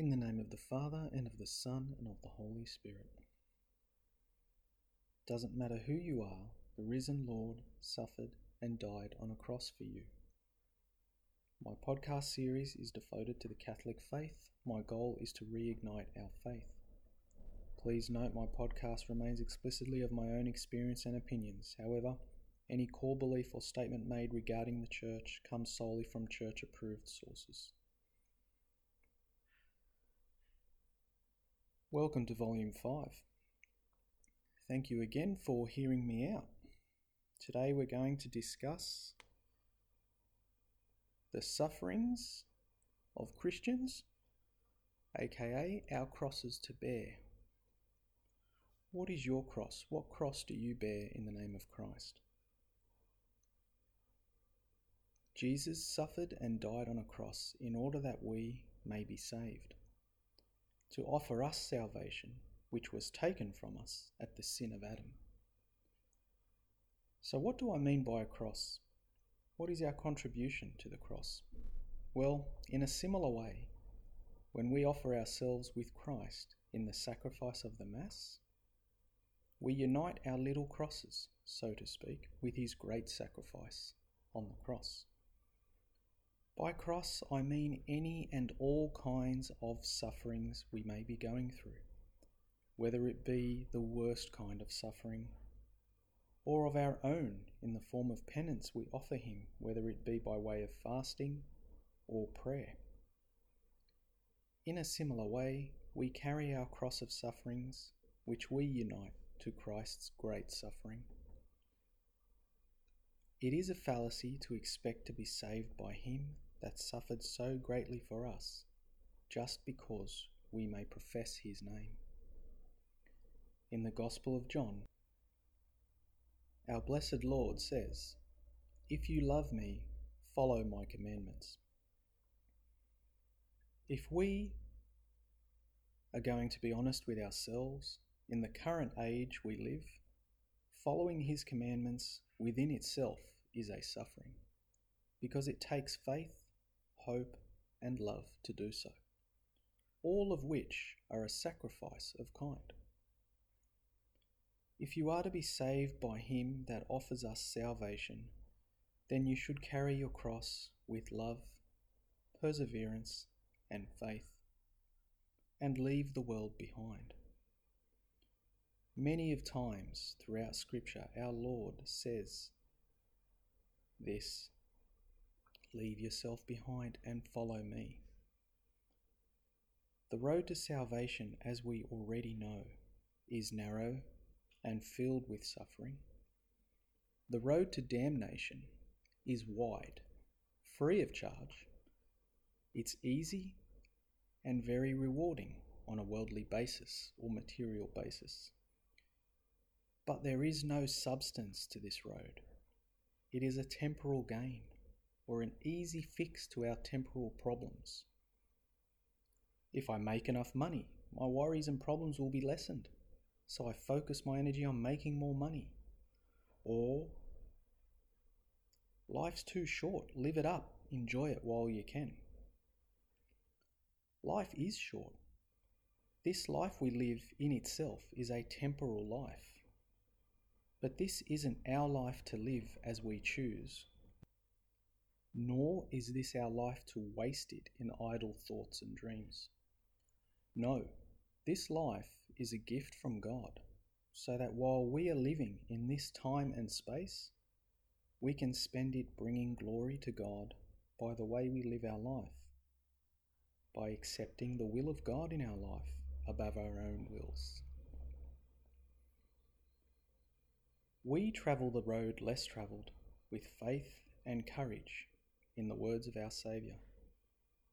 In the name of the Father, and of the Son, and of the Holy Spirit. Doesn't matter who you are, the risen Lord suffered and died on a cross for you. My podcast series is devoted to the Catholic faith. My goal is to reignite our faith. Please note my podcast remains explicitly of my own experience and opinions. However, any core belief or statement made regarding the Church comes solely from Church approved sources. Welcome to Volume 5. Thank you again for hearing me out. Today we're going to discuss the sufferings of Christians, aka our crosses to bear. What is your cross? What cross do you bear in the name of Christ? Jesus suffered and died on a cross in order that we may be saved to offer us salvation, which was taken from us at the sin of Adam. So, what do I mean by a cross? What is our contribution to the cross? Well, in a similar way, when we offer ourselves with Christ in the sacrifice of the Mass, we unite our little crosses, so to speak, with his great sacrifice on the cross. By cross, I mean any and all kinds of sufferings we may be going through, whether it be the worst kind of suffering, or of our own in the form of penance we offer Him, whether it be by way of fasting or prayer. In a similar way, we carry our cross of sufferings, which we unite to Christ's great suffering. It is a fallacy to expect to be saved by Him that suffered so greatly for us, just because we may profess his name. In the Gospel of John, our blessed Lord says, If you love me, follow my commandments. If we are going to be honest with ourselves, in the current age we live, following his commandments within itself is a suffering, because it takes faith hope, and love to do so, all of which are a sacrifice of kind. If you are to be saved by Him that offers us salvation, then you should carry your cross with love, perseverance, and faith, and leave the world behind. Many of times throughout Scripture, our Lord says this Leave yourself behind and follow me. The road to salvation, as we already know, is narrow and filled with suffering. The road to damnation is wide, free of charge. It's easy and very rewarding on a worldly basis or material basis. But there is no substance to this road. It is a temporal gain or an easy fix to our temporal problems. If I make enough money, my worries and problems will be lessened, so I focus my energy on making more money. Or, life's too short, live it up, enjoy it while you can. Life is short. This life we live in itself is a temporal life. But this isn't our life to live as we choose, nor is this our life to waste it in idle thoughts and dreams. No, this life is a gift from God, so that while we are living in this time and space, we can spend it bringing glory to God by the way we live our life, by accepting the will of God in our life above our own wills. We travel the road less travelled with faith and courage in the words of our Saviour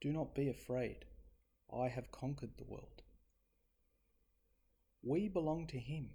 Do not be afraid, I have conquered the world. We belong to Him,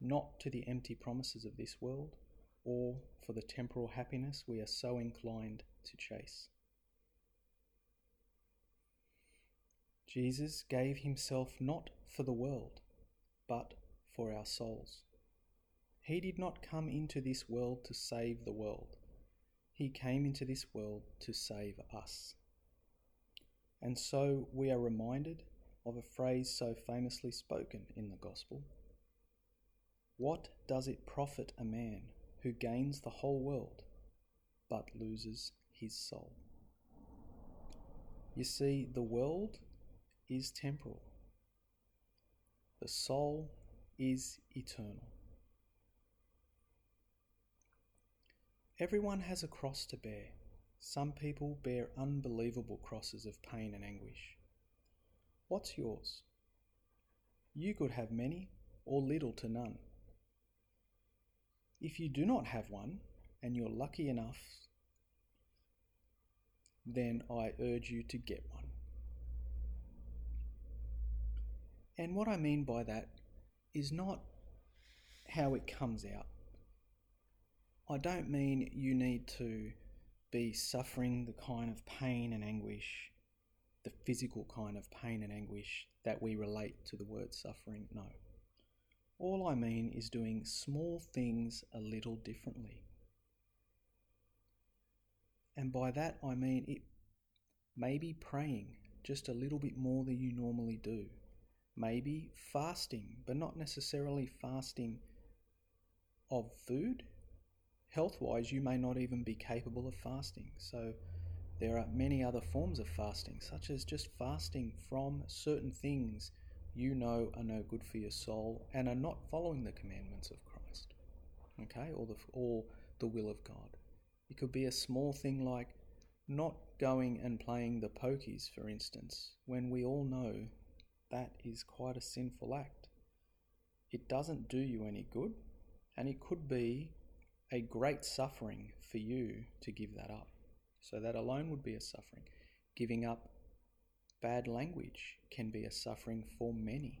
not to the empty promises of this world or for the temporal happiness we are so inclined to chase. Jesus gave himself not for the world, but for our souls. He did not come into this world to save the world, he came into this world to save us. And so we are reminded of a phrase so famously spoken in the Gospel What does it profit a man who gains the whole world but loses his soul? You see, the world is temporal, the soul is eternal. Everyone has a cross to bear. Some people bear unbelievable crosses of pain and anguish. What's yours? You could have many or little to none. If you do not have one and you're lucky enough, then I urge you to get one. And what I mean by that is not how it comes out. I don't mean you need to be suffering the kind of pain and anguish, the physical kind of pain and anguish that we relate to the word suffering. No. All I mean is doing small things a little differently. And by that I mean it maybe praying just a little bit more than you normally do. Maybe fasting, but not necessarily fasting of food health wise, you may not even be capable of fasting. So, there are many other forms of fasting, such as just fasting from certain things you know are no good for your soul and are not following the commandments of Christ, okay, or the, or the will of God. It could be a small thing like not going and playing the pokies, for instance, when we all know that is quite a sinful act. It doesn't do you any good, and it could be a great suffering for you to give that up. So that alone would be a suffering. Giving up bad language can be a suffering for many.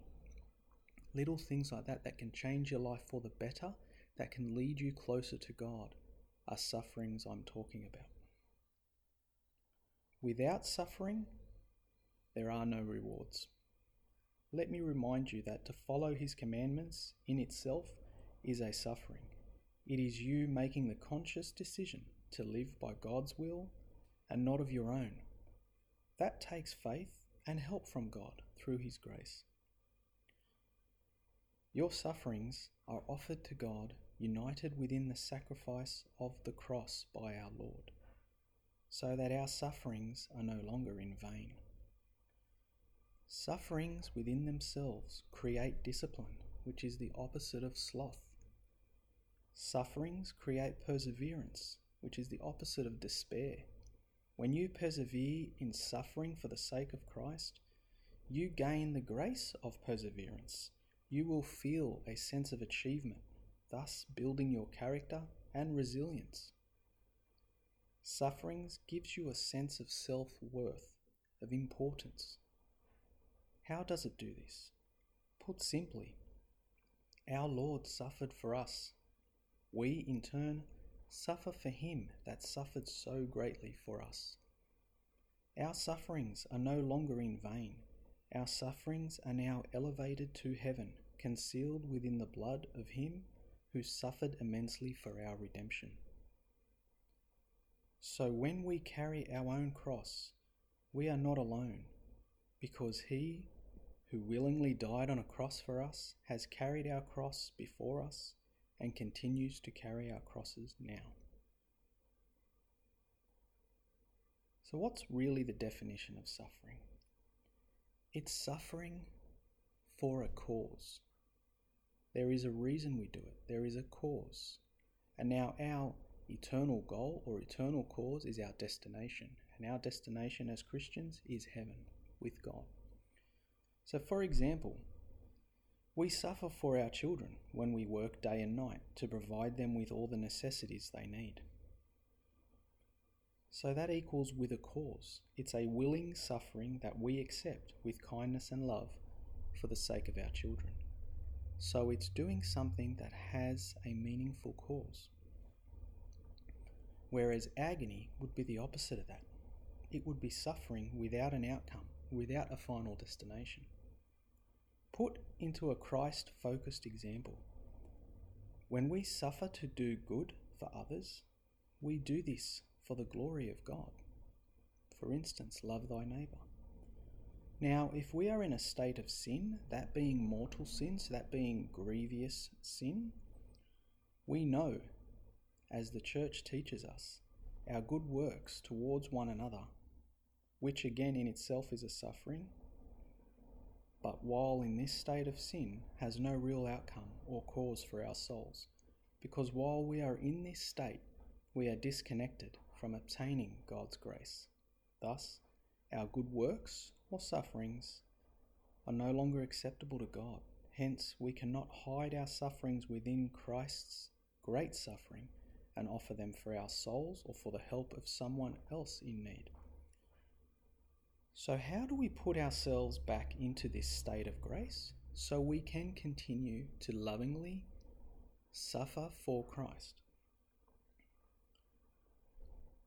Little things like that that can change your life for the better, that can lead you closer to God, are sufferings I'm talking about. Without suffering, there are no rewards. Let me remind you that to follow His commandments in itself is a suffering. It is you making the conscious decision to live by God's will and not of your own. That takes faith and help from God through His grace. Your sufferings are offered to God united within the sacrifice of the cross by our Lord, so that our sufferings are no longer in vain. Sufferings within themselves create discipline, which is the opposite of sloth. Sufferings create perseverance, which is the opposite of despair. When you persevere in suffering for the sake of Christ, you gain the grace of perseverance. You will feel a sense of achievement, thus building your character and resilience. Sufferings gives you a sense of self-worth, of importance. How does it do this? Put simply, our Lord suffered for us we in turn suffer for him that suffered so greatly for us. Our sufferings are no longer in vain. Our sufferings are now elevated to heaven, concealed within the blood of him who suffered immensely for our redemption. So when we carry our own cross, we are not alone, because he who willingly died on a cross for us has carried our cross before us and continues to carry our crosses now. So, what's really the definition of suffering? It's suffering for a cause. There is a reason we do it, there is a cause. And now, our eternal goal or eternal cause is our destination. And our destination as Christians is heaven with God. So, for example, we suffer for our children when we work day and night to provide them with all the necessities they need. So that equals with a cause. It's a willing suffering that we accept with kindness and love for the sake of our children. So it's doing something that has a meaningful cause. Whereas agony would be the opposite of that. It would be suffering without an outcome, without a final destination. Into a Christ focused example. When we suffer to do good for others, we do this for the glory of God. For instance, love thy neighbour. Now, if we are in a state of sin, that being mortal sin, so that being grievous sin, we know, as the church teaches us, our good works towards one another, which again in itself is a suffering, but while in this state of sin has no real outcome or cause for our souls, because while we are in this state, we are disconnected from obtaining God's grace. Thus, our good works or sufferings are no longer acceptable to God. Hence, we cannot hide our sufferings within Christ's great suffering and offer them for our souls or for the help of someone else in need. So, how do we put ourselves back into this state of grace so we can continue to lovingly suffer for Christ?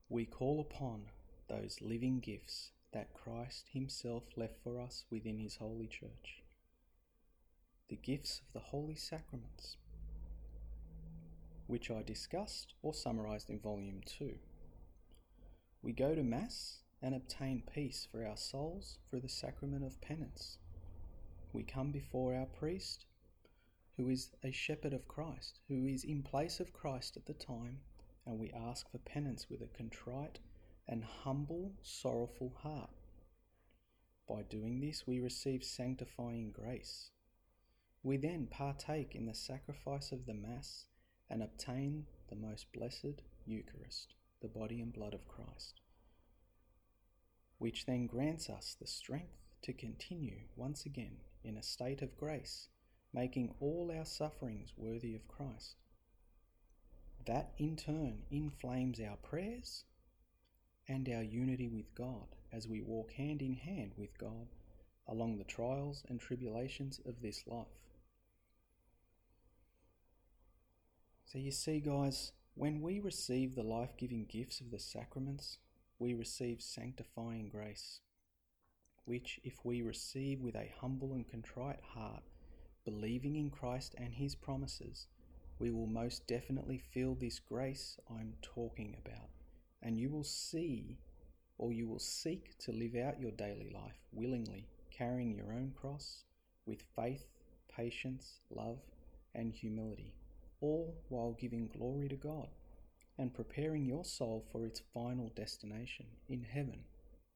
We call upon those living gifts that Christ Himself left for us within His holy church. The gifts of the holy sacraments, which I discussed or summarized in Volume 2. We go to Mass and obtain peace for our souls through the sacrament of penance. We come before our priest, who is a shepherd of Christ, who is in place of Christ at the time, and we ask for penance with a contrite and humble, sorrowful heart. By doing this, we receive sanctifying grace. We then partake in the sacrifice of the Mass and obtain the most blessed Eucharist, the body and blood of Christ, which then grants us the strength to continue once again in a state of grace, making all our sufferings worthy of Christ. That in turn inflames our prayers and our unity with God as we walk hand in hand with God along the trials and tribulations of this life. So, you see, guys, when we receive the life giving gifts of the sacraments, we receive sanctifying grace, which, if we receive with a humble and contrite heart, believing in Christ and His promises, we will most definitely feel this grace I'm talking about. And you will see or you will seek to live out your daily life willingly, carrying your own cross with faith, patience, love, and humility, all while giving glory to God and preparing your soul for its final destination in heaven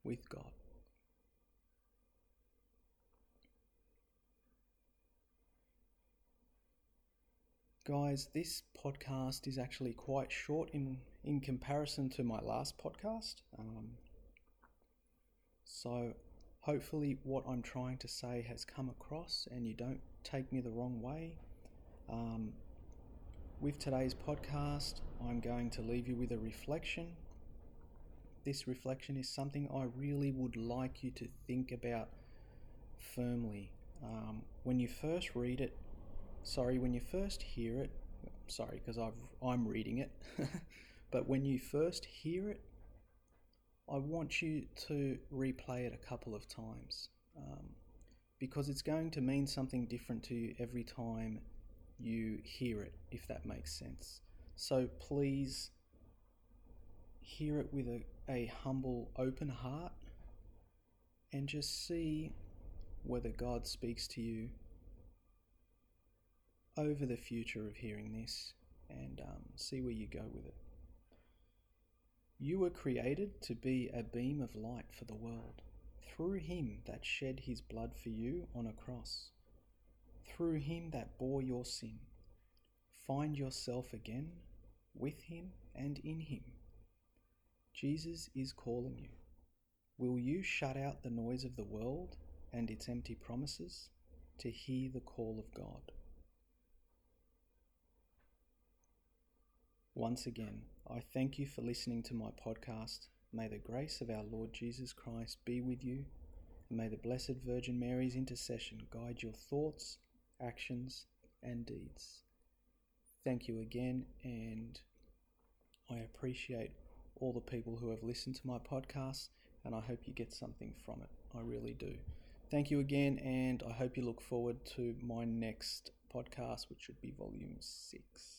with God. Guys, this podcast is actually quite short in in comparison to my last podcast. Um, so, hopefully, what I'm trying to say has come across and you don't take me the wrong way. Um, with today's podcast, I'm going to leave you with a reflection. This reflection is something I really would like you to think about firmly. Um, when you first read it, sorry, when you first hear it, sorry, because I'm reading it. But when you first hear it, I want you to replay it a couple of times um, because it's going to mean something different to you every time you hear it, if that makes sense. So please hear it with a, a humble, open heart and just see whether God speaks to you over the future of hearing this and um, see where you go with it. You were created to be a beam of light for the world, through him that shed his blood for you on a cross, through him that bore your sin. Find yourself again with him and in him. Jesus is calling you. Will you shut out the noise of the world and its empty promises to hear the call of God? Once again, I thank you for listening to my podcast. May the grace of our Lord Jesus Christ be with you, and may the Blessed Virgin Mary's intercession guide your thoughts, actions, and deeds. Thank you again, and I appreciate all the people who have listened to my podcast, and I hope you get something from it. I really do. Thank you again, and I hope you look forward to my next podcast, which should be volume six.